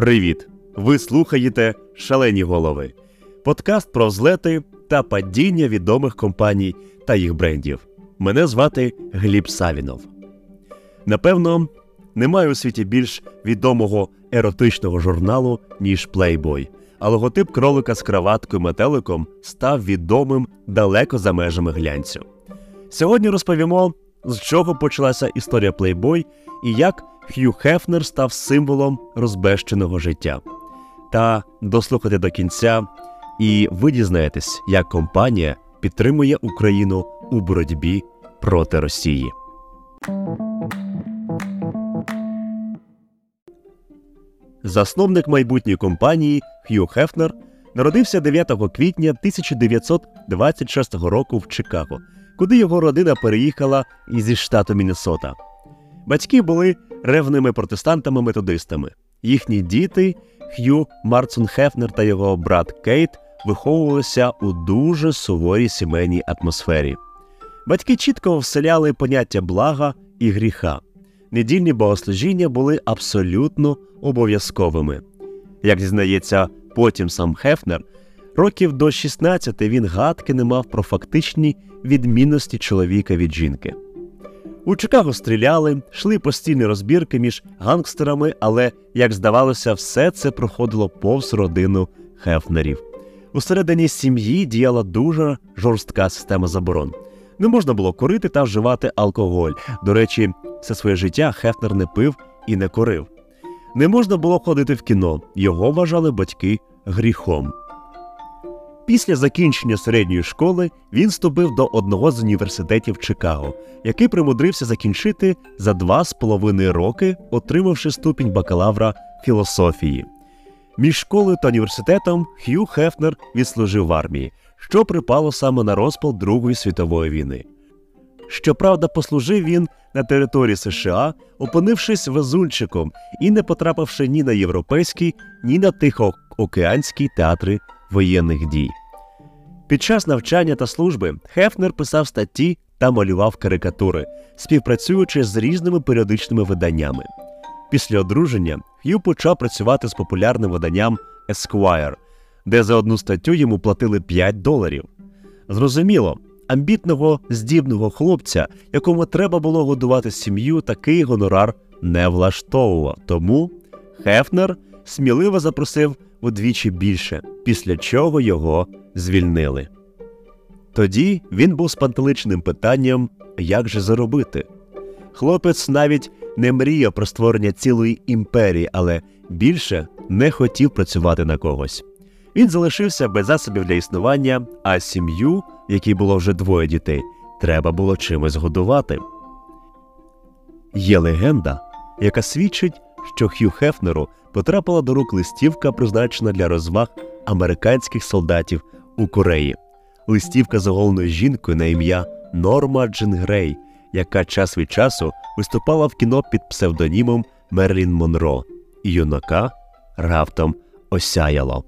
Привіт! Ви слухаєте Шалені голови, подкаст про злети та падіння відомих компаній та їх брендів. Мене звати Гліб Савінов. Напевно, немає у світі більш відомого еротичного журналу, ніж Playboy, а логотип кролика з краваткою метеликом став відомим далеко за межами глянцю. Сьогодні розповімо, з чого почалася історія Playboy і як Х'ю Хефнер став символом розбещеного життя. Та дослухайте до кінця, і ви дізнаєтесь, як компанія підтримує Україну у боротьбі проти Росії. Засновник майбутньої компанії Х'ю Хефнер народився 9 квітня 1926 року в Чикаго, куди його родина переїхала зі штату Міннесота. Батьки були ревними протестантами-методистами. Їхні діти Х'ю Марцун Хефнер та його брат Кейт виховувалися у дуже суворій сімейній атмосфері. Батьки чітко вселяли поняття блага і гріха. Недільні богослужіння були абсолютно обов'язковими. Як зізнається потім сам Хефнер, років до 16 він гадки не мав про фактичні відмінності чоловіка від жінки. У Чикаго стріляли, йшли постійні розбірки між гангстерами, але, як здавалося, все це проходило повз родину Хефнерів. Усередині сім'ї діяла дуже жорстка система заборон. Не можна було курити та вживати алкоголь. До речі, все своє життя Хефнер не пив і не курив. Не можна було ходити в кіно, його вважали батьки гріхом. Після закінчення середньої школи він вступив до одного з університетів Чикаго, який примудрився закінчити за два з половиною роки, отримавши ступінь бакалавра філософії. Між школою та університетом Х'ю Хефнер відслужив в армії, що припало саме на розпал Другої світової війни. Щоправда, послужив він на території США, опинившись везунчиком і не потрапивши ні на європейський, ні на тихоокеанський театри воєнних дій. Під час навчання та служби Хефнер писав статті та малював карикатури, співпрацюючи з різними періодичними виданнями. Після одруження Х'ю почав працювати з популярним виданням Esquire, де за одну статтю йому платили 5 доларів. Зрозуміло, амбітного здібного хлопця, якому треба було годувати сім'ю, такий гонорар не влаштовував. Тому Хефнер сміливо запросив удвічі більше, після чого його звільнили. Тоді він був спантеличним питанням, як же заробити. Хлопець навіть не мріяв про створення цілої імперії, але більше не хотів працювати на когось. Він залишився без засобів для існування, а сім'ю, якій було вже двоє дітей, треба було чимось годувати. Є легенда, яка свідчить, що Х'ю Хефнеру потрапила до рук листівка, призначена для розваг американських солдатів у Кореї. Листівка з оголеною жінкою на ім'я Норма Джин Грей, яка час від часу виступала в кіно під псевдонімом Мерлін Монро, і юнака раптом осяяло.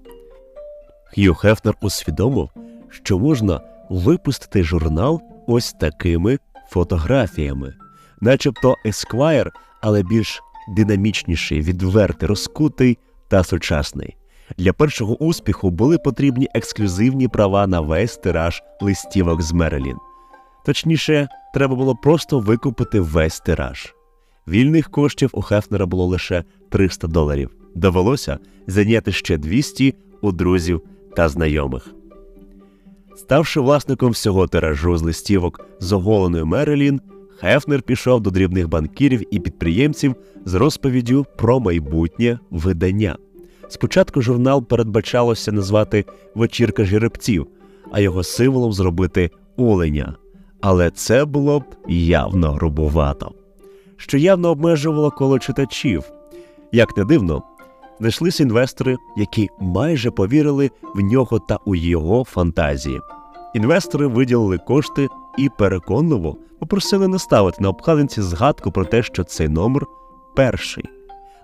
Х'ю Хефнер усвідомив, що можна випустити журнал ось такими фотографіями, начебто Esquire, але більш динамічніший, відвертий, розкутий та сучасний. Для першого успіху були потрібні ексклюзивні права на весь тираж листівок з Мерелін. Точніше, треба було просто викупити весь тираж. Вільних коштів у Хефнера було лише 300 доларів. Довелося зайняти ще 200 у друзів та знайомих. Ставши власником всього тиражу з листівок з оголеною Мерелін, Хефнер пішов до дрібних банкірів і підприємців з розповіддю про майбутнє видання. Спочатку журнал передбачалося назвати Вечірка жеребців, а його символом зробити оленя. Але це було б явно грубувато, що явно обмежувало коло читачів. Як не дивно, знайшлися інвестори, які майже повірили в нього та у його фантазії. Інвестори виділили кошти і переконливо попросили не ставити на обкладинці згадку про те, що цей номер перший.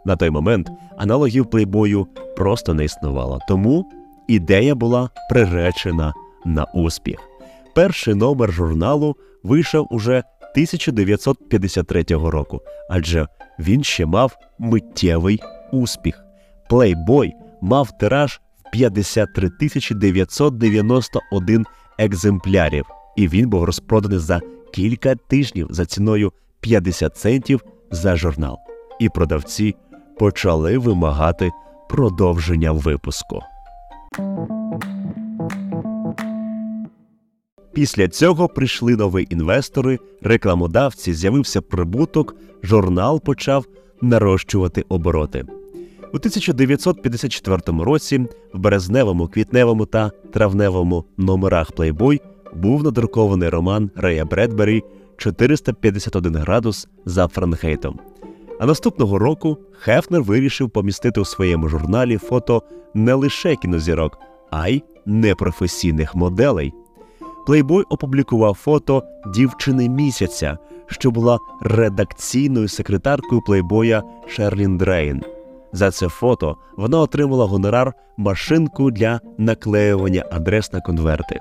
На той момент аналогів плейбою просто не існувало, тому ідея була приречена на успіх. Перший номер журналу вийшов уже 1953 року, адже він ще мав миттєвий успіх. Playboy мав тираж в 53 тисячі 991 екземплярів, і він був розпроданий за кілька тижнів за ціною 50 центів за журнал. І продавці почали вимагати продовження випуску. Після цього прийшли нові інвестори, рекламодавці, з'явився прибуток, журнал почав нарощувати обороти. У 1954 році в березневому, квітневому та травневому номерах Playboy був надрукований роман Рея Бредбері 451 градус за Фаренгейтом. А наступного року Хефнер вирішив помістити у своєму журналі фото не лише кінозірок, а й непрофесійних моделей. Плейбой опублікував фото дівчини місяця, що була редакційною секретаркою плейбоя Шерлін Дрейн. За це фото вона отримала гонорар машинку для наклеювання адрес на конверти.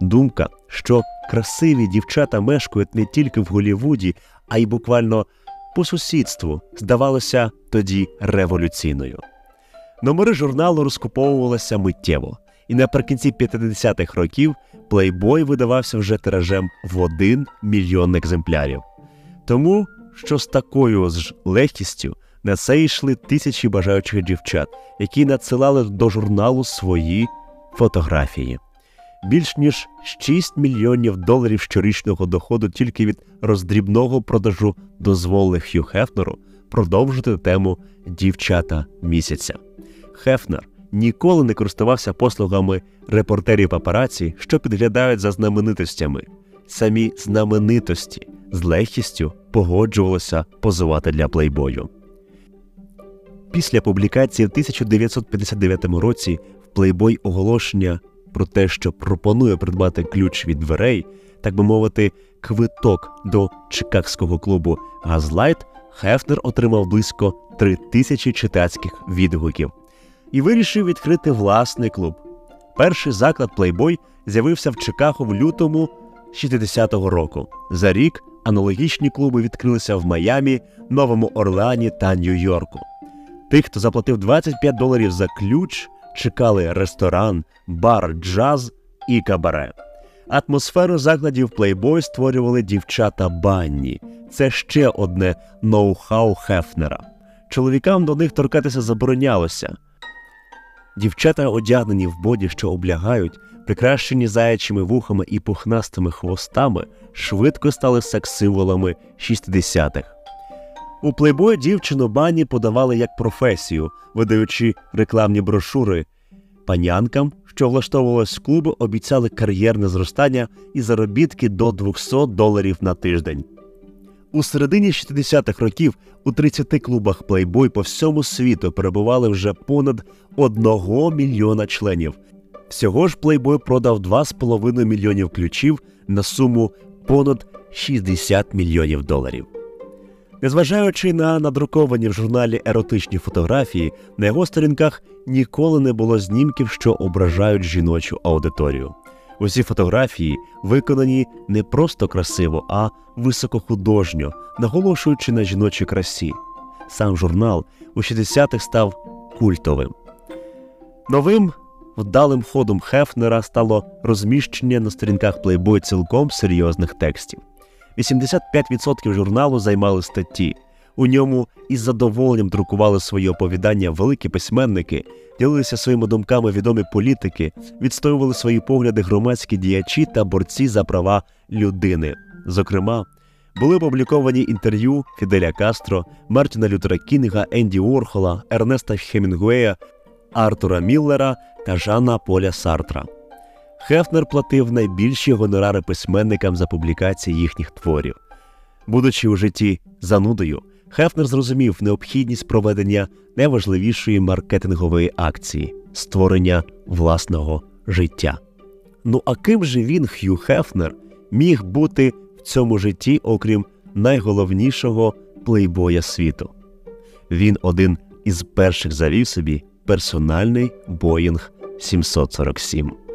Думка, що красиві дівчата мешкають не тільки в Голівуді, а й буквально по сусідству, здавалося тоді революційною. Номери журналу розкуповувалися миттєво, і наприкінці 50-х років Playboy видавався вже тиражем в 1 мільйон екземплярів. Тому що з такою ж легкістю на це йшли тисячі бажаючих дівчат, які надсилали до журналу свої фотографії. Більш ніж 6 мільйонів доларів щорічного доходу тільки від роздрібного продажу дозволили Х'ю Хефнеру продовжити тему дівчата місяця. Хефнер ніколи не користувався послугами репортерів папараці, що підглядають за знаменитостями. Самі знаменитості з легкістю погоджувалися позувати для плейбою. Після публікації в 1959 році в плейбой оголошення про те, що пропонує придбати ключ від дверей, так би мовити, квиток до чикагського клубу Газлайт, Хефнер отримав близько три тисячі читацьких відгуків і вирішив відкрити власний клуб. Перший заклад Playboy з'явився в Чикаго в лютому 60-го року. За рік аналогічні клуби відкрилися в Майамі, Новому Орлеані та Нью-Йорку. Тих, хто заплатив 25 доларів за ключ, чекали ресторан, бар, джаз і кабаре. Атмосферу закладів Playboy створювали дівчата банні. Це ще одне ноу-хау Хефнера. Чоловікам до них торкатися заборонялося. Дівчата, одягнені в боді, що облягають, прикрашені заячими вухами і пухнастими хвостами, швидко стали секс-символами 60-х. У плейбой дівчину бані подавали як професію, видаючи рекламні брошури. Панянкам, що влаштовувалось в клуби, обіцяли кар'єрне зростання і заробітки до 200 доларів на тиждень. У середині 60-х років у 30 клубах Playboy по всьому світу перебували вже понад 1 мільйона членів. Всього ж Playboy продав 2,5 мільйонів ключів на суму понад 60 мільйонів доларів. Незважаючи на надруковані в журналі еротичні фотографії, на його сторінках ніколи не було знімків, що ображають жіночу аудиторію. Усі фотографії виконані не просто красиво, а високохудожньо, наголошуючи на жіночій красі. Сам журнал у 60-х став культовим. Новим вдалим ходом Хефнера стало розміщення на сторінках Playboy цілком серйозних текстів. 85% журналу займали статті. У ньому із задоволенням друкували свої оповідання великі письменники, ділилися своїми думками відомі політики, відстоювали свої погляди громадські діячі та борці за права людини. Зокрема, були опубліковані інтерв'ю Фіделя Кастро, Мартіна Лютера Кінга, Енді Уорхола, Ернеста Хемінгуея, Артура Міллера та Жана Поля Сартра. Хефнер платив найбільші гонорари письменникам за публікації їхніх творів. Будучи у житті занудою, Хефнер зрозумів необхідність проведення найважливішої маркетингової акції створення власного життя. Ну а ким же він, Х'ю Хефнер, міг бути в цьому житті, окрім найголовнішого плейбоя світу? Він один із перших завів собі персональний Боїнг 747.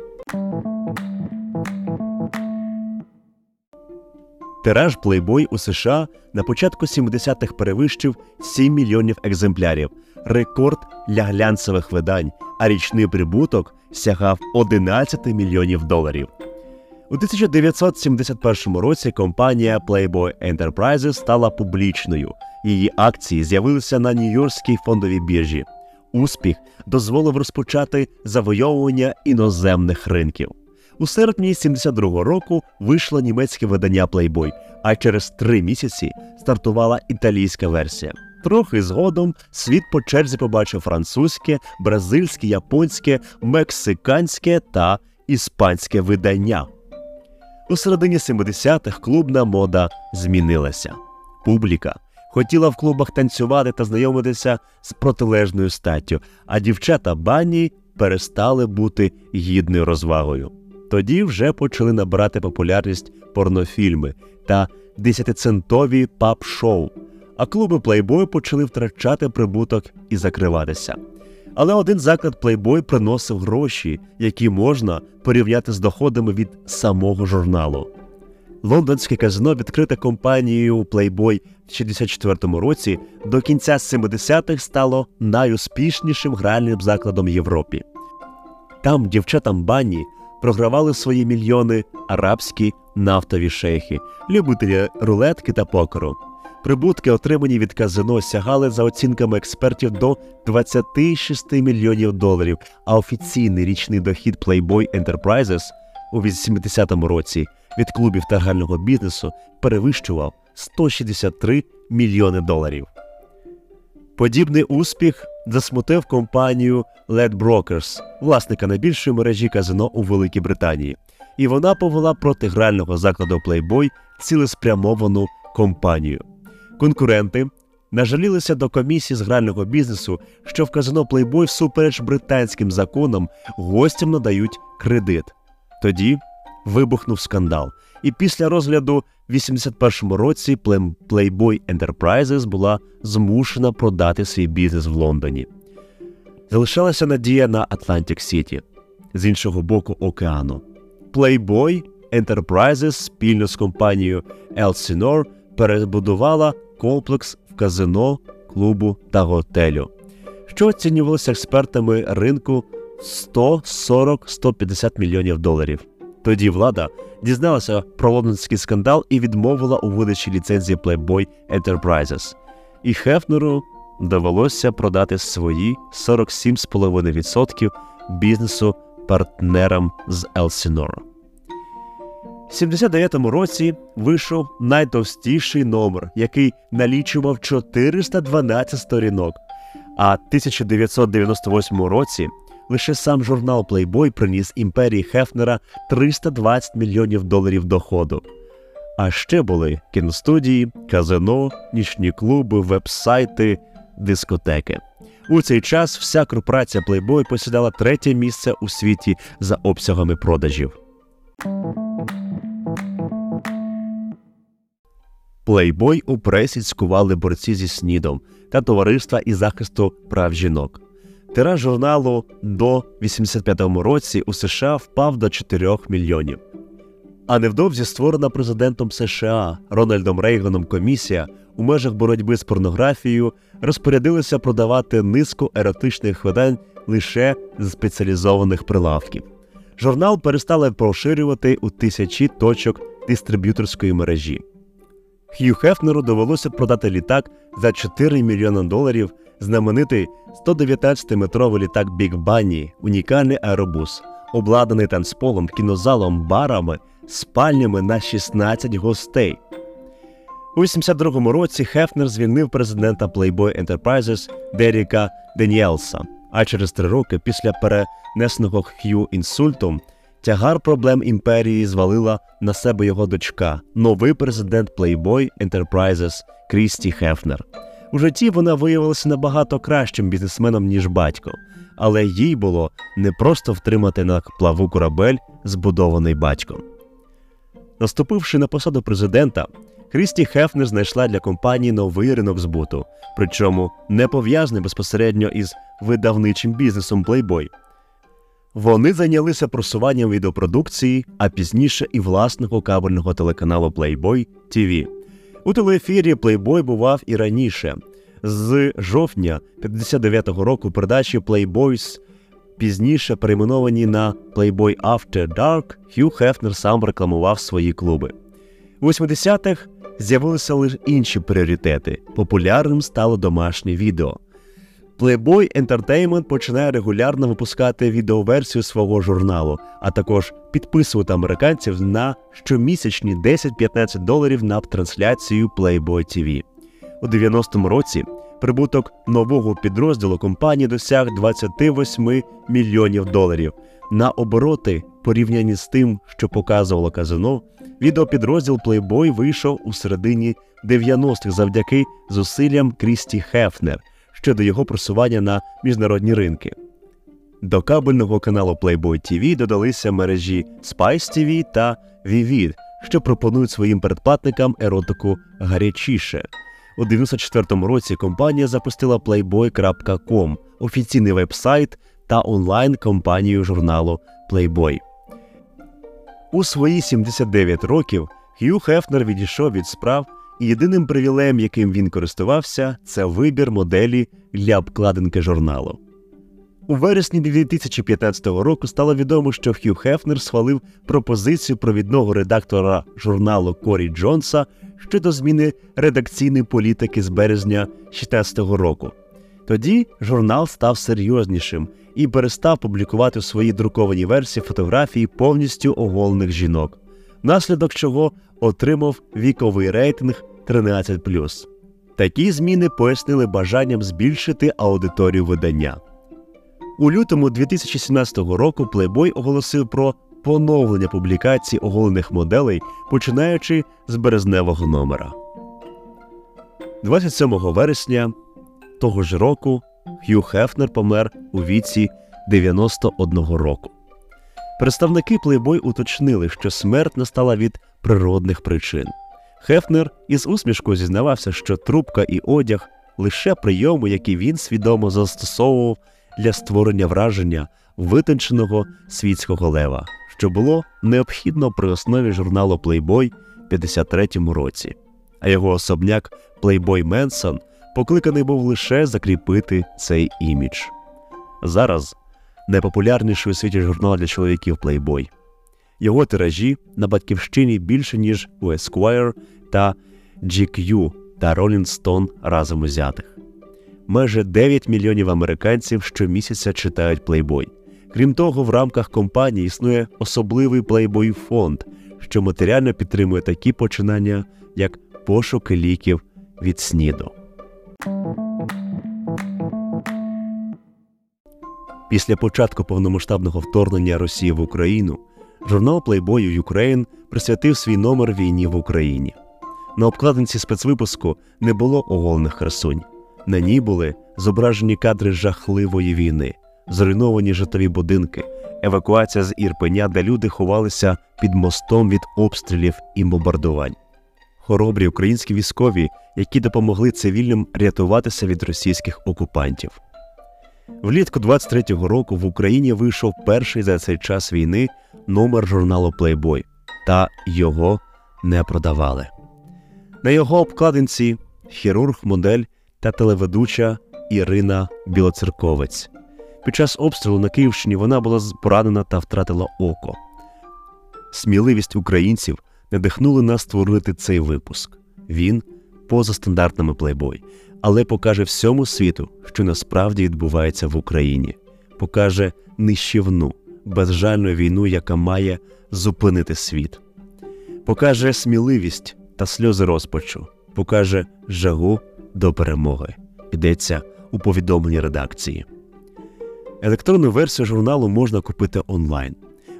Тираж Playboy у США на початку 70-х перевищив 7 мільйонів екземплярів, рекорд для глянцевих видань, а річний прибуток сягав 11 мільйонів доларів. У 1971 році компанія Playboy Enterprises стала публічною. Її акції з'явилися на Нью-Йоркській фондовій біржі. Успіх дозволив розпочати завойовування іноземних ринків. У серпні 72-го року вийшло німецьке видання Playboy, а через три місяці стартувала італійська версія. Трохи згодом світ по черзі побачив французьке, бразильське, японське, мексиканське та іспанське видання. У середині 70-х клубна мода змінилася. Публіка хотіла в клубах танцювати та знайомитися з протилежною статтю, а дівчата бані перестали бути гідною розвагою. Тоді вже почали набирати популярність порнофільми та десятицентові пап-шоу, а клуби плейбою почали втрачати прибуток і закриватися. Але один заклад Playboy приносив гроші, які можна порівняти з доходами від самого журналу. Лондонське казино, відкрите компанією Playboy в 64-му році, до кінця 70-х стало найуспішнішим гральним закладом Європі. Там дівчатам бані програвали свої мільйони арабські нафтові шейхи, любителі рулетки та покеру. Прибутки, отримані від казино, сягали за оцінками експертів до 26 мільйонів доларів, а офіційний річний дохід Playboy Enterprises у 80-му році від клубів та грального бізнесу перевищував 163 мільйони доларів. Подібний успіх засмутив компанію LED Brokers, власника найбільшої мережі казино у Великій Британії, і вона повела проти грального закладу Playboy цілеспрямовану компанію. Конкуренти нажалілися до комісії з грального бізнесу, що в казино Playboy всупереч британським законам гостям надають кредит. Тоді вибухнув скандал, і після розгляду в 81-му році Playboy Enterprises була змушена продати свій бізнес в Лондоні. Залишалася надія на Атлантик Сіті з іншого боку океану. Playboy Enterprises спільно з компанією Elsinore перебудувала комплекс в казино, клубу та готелю, що оцінювалося експертами ринку 140-150 мільйонів доларів. Тоді влада дізналася про лондонський скандал і відмовила у видачі ліцензії Playboy Enterprises. І Хефнеру довелося продати свої 47,5% бізнесу партнерам з Elsinore. В 79-му році вийшов найтовстіший номер, який налічував 412 сторінок. А в 1998 році лише сам журнал Playboy приніс імперії Хефнера 320 мільйонів доларів доходу. А ще були кіностудії, казино, нічні клуби, вебсайти, дискотеки. У цей час вся корпорація Playboy посідала третє місце у світі за обсягами продажів. Плейбой у пресі цькували борці зі снідом та товариства із захисту прав жінок. Тираж журналу до 85-му році у США впав до 4 мільйонів. А невдовзі створена президентом США Рональдом Рейганом комісія у межах боротьби з порнографією розпорядилася продавати низку еротичних видань лише з спеціалізованих прилавків. Журнал перестали поширювати у тисячі точок дистриб'юторської мережі. Хью Хефнеру довелося продати літак за 4 мільйони доларів, знаменитий 119-метровий літак Біг Банні, унікальний аеробус, обладнаний танцполом, кінозалом, барами, спальнями на 16 гостей. У 82-му році Хефнер звільнив президента Playboy Enterprises Деріка Деніелса. А через три роки після перенесеного Хью інсультом Тягар проблем імперії звалила на себе його дочка, новий президент Playboy Enterprises Крісті Хефнер. У житті вона виявилася набагато кращим бізнесменом, ніж батько, але їй було не просто втримати на плаву корабель, збудований батьком. Наступивши на посаду президента, Крісті Хефнер знайшла для компанії новий ринок збуту, причому не пов'язаний безпосередньо із видавничим бізнесом Playboy – вони зайнялися просуванням відеопродукції, а пізніше і власного кабельного телеканалу Playboy TV. У телеефірі Плейбой бував і раніше. З жовтня 59-го року передачі Playboys, пізніше перейменовані на Playboy After Dark, Хью Хефнер сам рекламував свої клуби. У 80-х з'явилися лише інші пріоритети. Популярним стало домашнє відео. Playboy Entertainment починає регулярно випускати відеоверсію свого журналу, а також підписувати американців на щомісячні 10-15 доларів на трансляцію Playboy TV. У 90-му році прибуток нового підрозділу компанії досяг 28 мільйонів доларів. На обороти, порівняні з тим, що показувало казино, відеопідрозділ Playboy вийшов у середині 90-х завдяки зусиллям Крісті Хефнер щодо його просування на міжнародні ринки. До кабельного каналу Playboy TV додалися мережі Spice TV та Vivid, що пропонують своїм передплатникам еротику гарячіше. У 94-му році компанія запустила Playboy.com, офіційний веб-сайт та онлайн-компанію журналу Playboy. У свої 79 років Хью Хефнер відійшов від справ, і єдиним привілеєм, яким він користувався, це вибір моделі для обкладинки журналу. У вересні 2015 року стало відомо, що Хью Хефнер схвалив пропозицію провідного редактора журналу Корі Джонса щодо зміни редакційної політики з березня 2016 року. Тоді журнал став серйознішим і перестав публікувати в своїй друкованій версії фотографії повністю оголених жінок, внаслідок чого отримав віковий рейтинг 13. Такі зміни пояснили бажанням збільшити аудиторію видання. У лютому 2017 року Playboy оголосив про поновлення публікації оголених моделей, починаючи з березневого номера. 27 вересня того ж року Хью Хефнер помер у віці 91 року. Представники Playboy уточнили, що смерть настала від природних причин. Хефнер із усмішкою зізнавався, що трубка і одяг лише прийоми, які він свідомо застосовував для створення враження витонченого світського лева, що було необхідно при основі журналу Playboy в 53-му році. А його особняк Playboy Менсон покликаний був лише закріпити цей імідж. Зараз найпопулярніший у світі журнал для чоловіків Playboy. Його тиражі на батьківщині більше, ніж у Esquire та GQ та Rolling Stone разом узятих. Майже 9 мільйонів американців щомісяця читають Playboy. Крім того, в рамках компанії існує особливий Playboy фонд, що матеріально підтримує такі починання, як пошуки ліків від СНІДу. Після початку повномасштабного вторгнення Росії в Україну журнал Playboy Ukraine присвятив свій номер війні в Україні. На обкладинці спецвипуску не було оголених красунь. На ній були зображені кадри жахливої війни, зруйновані житлові будинки, евакуація з Ірпеня, де люди ховалися під мостом від обстрілів і бомбардувань. Хоробрі українські військові, які допомогли цивільним рятуватися від російських окупантів. Влітку 23-го року в Україні вийшов перший за цей час війни номер журналу Playboy, та його не продавали. На його обкладинці хірург, модель та телеведуча Ірина Білоцерковець. Під час обстрілу на Київщині вона була поранена та втратила око. Сміливість українців надихнули нас створити цей випуск. Він поза стандартними плейбой, але покаже всьому світу, що насправді відбувається в Україні, покаже нищівну, безжальну війну, яка має зупинити світ, покаже сміливість та сльози розпачу, покаже жагу до перемоги. Йдеться у повідомленні редакції. Електронну версію журналу можна купити онлайн.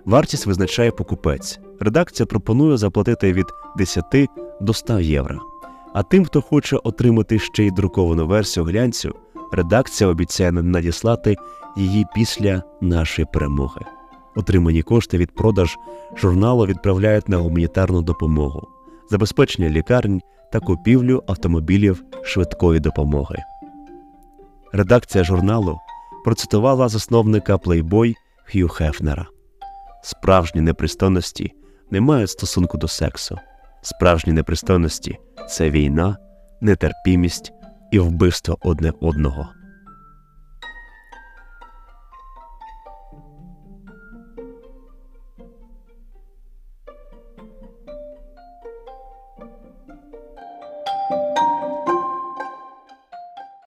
Вартість визначає покупець. Редакція пропонує заплатити від 10 до 100 євро. А тим, хто хоче отримати ще й друковану версію глянцю, редакція обіцяє надіслати її після нашої перемоги. Отримані кошти від продаж журналу відправляють на гуманітарну допомогу, забезпечення лікарень та купівлю автомобілів швидкої допомоги. Редакція журналу процитувала засновника Playboy Хью Хефнера. Справжні непристойності не мають стосунку до сексу. Справжні непристойності це війна, нетерпімість і вбивство одне одного.